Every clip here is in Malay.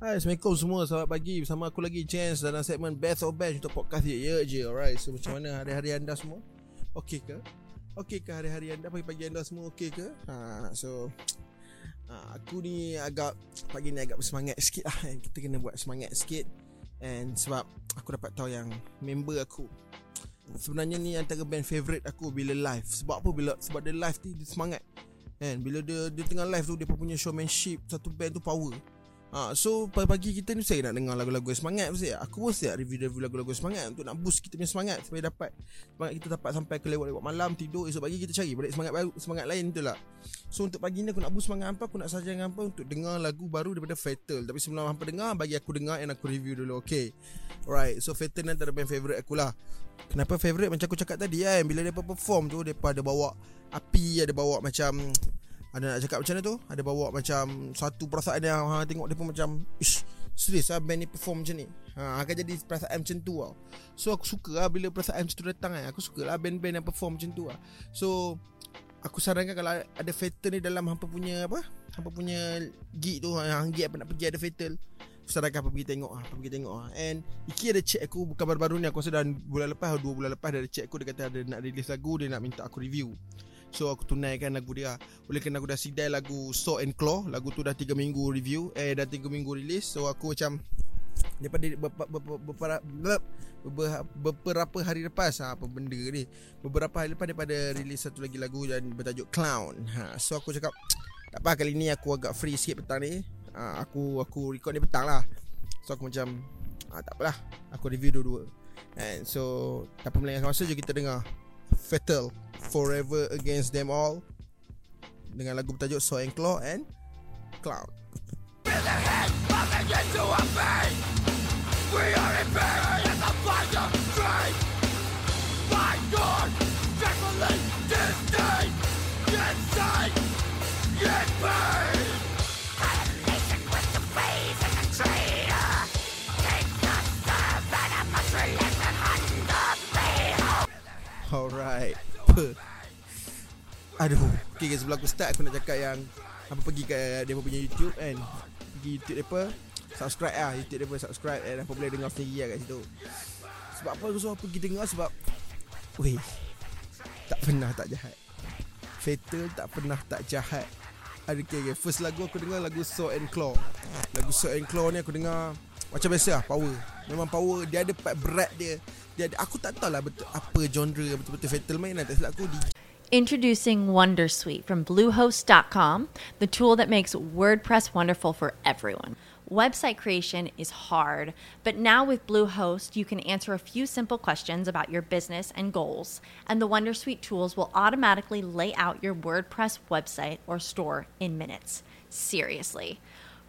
Hai, Assalamualaikum semua. Selamat pagi. Bersama aku lagi Chance Dalam segmen Best of Bench Untuk podcast Ya ya je Alright. So macam mana hari-hari anda semua? Okey ke? Okey ke hari-hari anda Pagi-pagi anda semua Okey ke? Ha, So ha, Aku ni agak Pagi ni agak bersemangat sikit lah. Kita kena buat semangat sikit. And sebab Aku dapat tahu yang Member aku Sebenarnya ni antara band favourite aku Bila live. Sebab apa? Bila Sebab dia live ni Dia semangat. And bila dia Dia tengah live tu Dia punya showmanship Satu band tu power Ha, so pagi-pagi kita ni saya nak dengar lagu-lagu semangat mesti. Aku pun siap review-review lagu-lagu semangat untuk nak boost kita punya semangat supaya dapat semangat kita dapat sampai ke lewat-lewat malam tidur esok pagi kita cari balik semangat baru semangat lain tu lah. So untuk pagi ni aku nak boost semangat apa aku nak saja dengan apa untuk dengar lagu baru daripada Fatal. Tapi sebelum hampa dengar bagi aku dengar and aku review dulu. Okay. Alright. So Fatal ni antara band favourite aku lah. Kenapa favourite macam aku cakap tadi kan bila depa perform tu depa ada bawa api ada bawa macam ada nak cakap macam mana tu? Ada bawa macam Satu perasaan yang ha, Tengok dia pun macam Ish Serius lah band ni perform macam ni. Ha, Akan jadi perasaan macam tu lah So aku suka lah Bila perasaan macam tu datang kan Aku suka lah band-band yang perform macam tu lah So Aku sarankan kalau ada fatal ni dalam hampa punya apa Hampa punya gig tu Yang gig apa nak pergi ada fatal Sarankan apa pergi tengok lah Pergi tengok lah And Iki ada check aku Bukan baru-baru ni Aku rasa dah bulan lepas Dua bulan lepas Dia ada check aku Dia kata ada nak release lagu Dia nak minta aku review So aku tunaikan lagu dia. Oleh kerana aku dah sidai lagu Saw and Claw. Lagu tu dah 3 minggu review. Eh dah 3 minggu release. So aku macam Daripada beberapa hari lepas ha, Apa benda ni Beberapa hari lepas daripada release satu lagi lagu Dan bertajuk Clown ha, So aku cakap Tak apa kali ni aku agak free sikit petang ni. Ha, Aku aku record ni petang lah. So aku macam ha, Tak apalah. Aku review dua-dua. And so Tanpa melengahkan masa je kita dengar. Fatal Forever Against Them All dengan lagu bertajuk So and Claw and Cloud. With the and Alright apa? Aduh Okay guys sebelum aku start Aku nak cakap yang Apa pergi kat Dia punya YouTube kan? Pergi YouTube dia Subscribe lah YouTube dia subscribe And apa boleh dengar sendiri lah kat situ. Sebab apa aku suruh pergi dengar? Sebab Weh Tak pernah tak jahat. Fatal tak pernah tak jahat. Okay, okay. First lagu aku dengar Lagu Saw and Claw. Lagu Saw and Claw ni aku dengar Macam biasa lah Power Memang power Dia ada part berat dia dia ada, aku tak tahu lah betul apa genre betul-betul fatal main lah. Tak silap aku Introducing Wondersuite from Bluehost.com, the tool that makes WordPress wonderful for everyone. Website creation is hard, but now with Bluehost, you can answer a few simple questions about your business and goals, and the Wondersuite tools will automatically lay out your WordPress website or store in minutes. Seriously.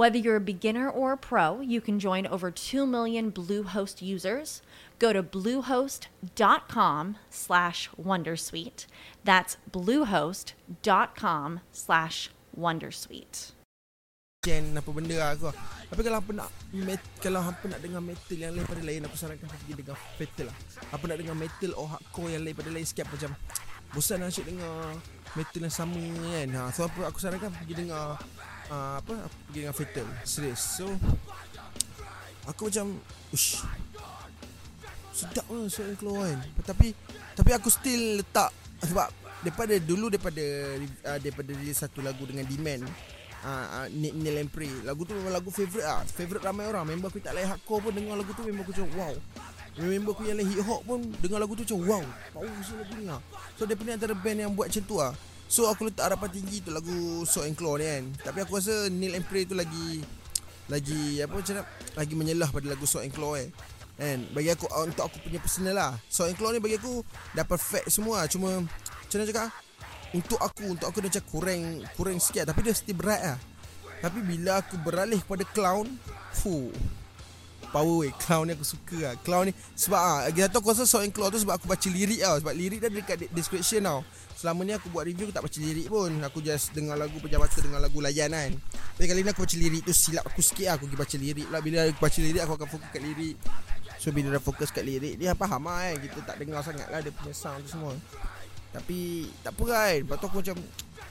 Whether you're a beginner or a pro, you can join over 2 million Bluehost users. Go to bluehost.com slash wondersuite. That's bluehost.com slash wondersuite. Ken apa benda aku Tapi kalau apa nak met, Kalau apa nak dengar metal yang lain pada lain Aku sarankan pergi dengar metal lah Apa nak dengar metal or hardcore yang lain pada lain Sikit macam Bosan asyik dengar metal yang sama kan ha, So apa aku sarankan pergi dengar uh, Apa? Pergi dengan fatal Serius. So Aku macam Ush. Sedap lah suara keluar kan. Tapi Tapi aku still letak Sebab Daripada dulu Daripada uh, Daripada dia satu lagu dengan Demand uh, Neil Pray Lagu tu memang lagu favourite lah. Favourite ramai orang. Member aku tak lain hardcore pun Dengar lagu tu Member aku macam wow. Member aku yang lain hip hop pun Dengar lagu tu macam wow Power lagu ni lah. So dia punya antara band yang buat macam tu lah So aku letak harapan tinggi tu lagu So and Claw ni kan. Tapi aku rasa Neil and Prey tu lagi Lagi apa macam nak Lagi menyelah pada lagu So and Claw eh. Kan? Bagi aku uh, Untuk aku punya personal lah. So and Claw ni bagi aku Dah perfect semua. Lah. Cuma Macam mana cakap? Untuk aku Untuk aku dia macam kurang Kurang sikit Tapi dia still berat lah. Tapi bila aku beralih kepada Clown Fuh power weh Clown ni aku suka lah. Clown ni Sebab ah, Lagi satu aku rasa Saw and Claw tu Sebab aku baca lirik tau. Sebab lirik dah dekat de- description tau. Selama ni aku buat review Aku tak baca lirik pun. Aku just dengar lagu Pejabatan dengar lagu layan kan. Tapi kali ni aku baca lirik tu Silap aku sikit lah. Aku pergi baca lirik lah. Bila aku baca lirik Aku akan fokus kat lirik. So bila dah fokus kat lirik Dia faham lah kan Kita tak dengar sangat lah Dia punya sound tu semua. Tapi Tak apa kan Lepas tu aku macam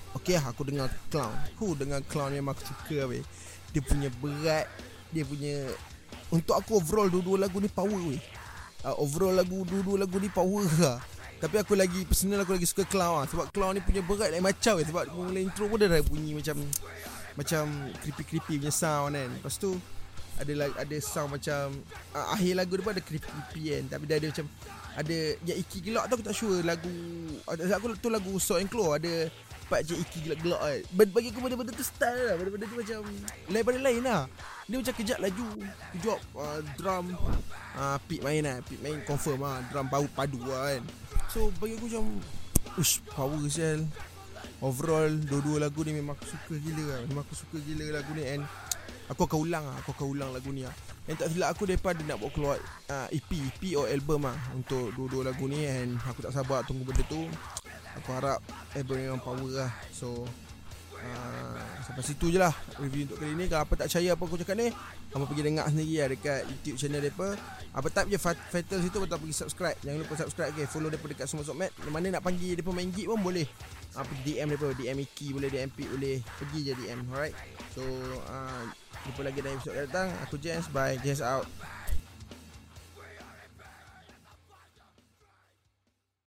Okay lah aku dengar Clown. Hu dengar Clown memang aku suka weh. Dia punya berat Dia punya Untuk aku overall Dua-dua lagu ni power weh. Uh, Overall lagu Dua-dua lagu ni power lah Tapi aku lagi Personal aku lagi suka Clown lah Sebab Clown ni punya berat lain macam weh. Sebab mula intro pun dah bunyi macam Macam creepy-creepy punya sound kan. Lepas tu ada ada sound macam uh, akhir lagu dia pun ada creepy creepy kan. Tapi dia ada macam ada yang iki gelak tu aku tak sure lagu aku tu lagu So and Claw ada part je iki gelak-gelak kan Ba- bagi aku benda-benda tu style lah. Benda-benda tu macam lain pada lain lah. Dia macam kejap laju. Kejap uh, drum uh, Pete main lah. Pete main confirm lah. Drum bau padu lah kan. So bagi aku macam ush power sel overall dua-dua lagu ni memang aku suka gila lah. Memang aku suka gila lagu ni and Aku akan ulang lah. Aku akan ulang lagu ni lah. Yang tak silap aku Daripada nak buat keluar uh, EP EP or album lah Untuk dua-dua lagu ni And aku tak sabar Tunggu benda tu Aku harap memang power lah. So uh, Sampai situ je lah Review untuk kali ni. Kalau apa tak percaya Apa aku cakap ni Apa pergi dengar sendiri lah Dekat YouTube channel mereka Apa. Type je Fat- Fatal situ Betul pergi subscribe. Jangan lupa subscribe okay. Follow mereka dekat semua sokmat. Mana nak panggil Mereka main gig pun boleh. Uh, Pergi DM mereka DM Iki boleh DM Pete boleh. Pergi je DM Alright? So uh, Jumpa lagi dalam episod akan datang. Aku Jens Bye. Jens out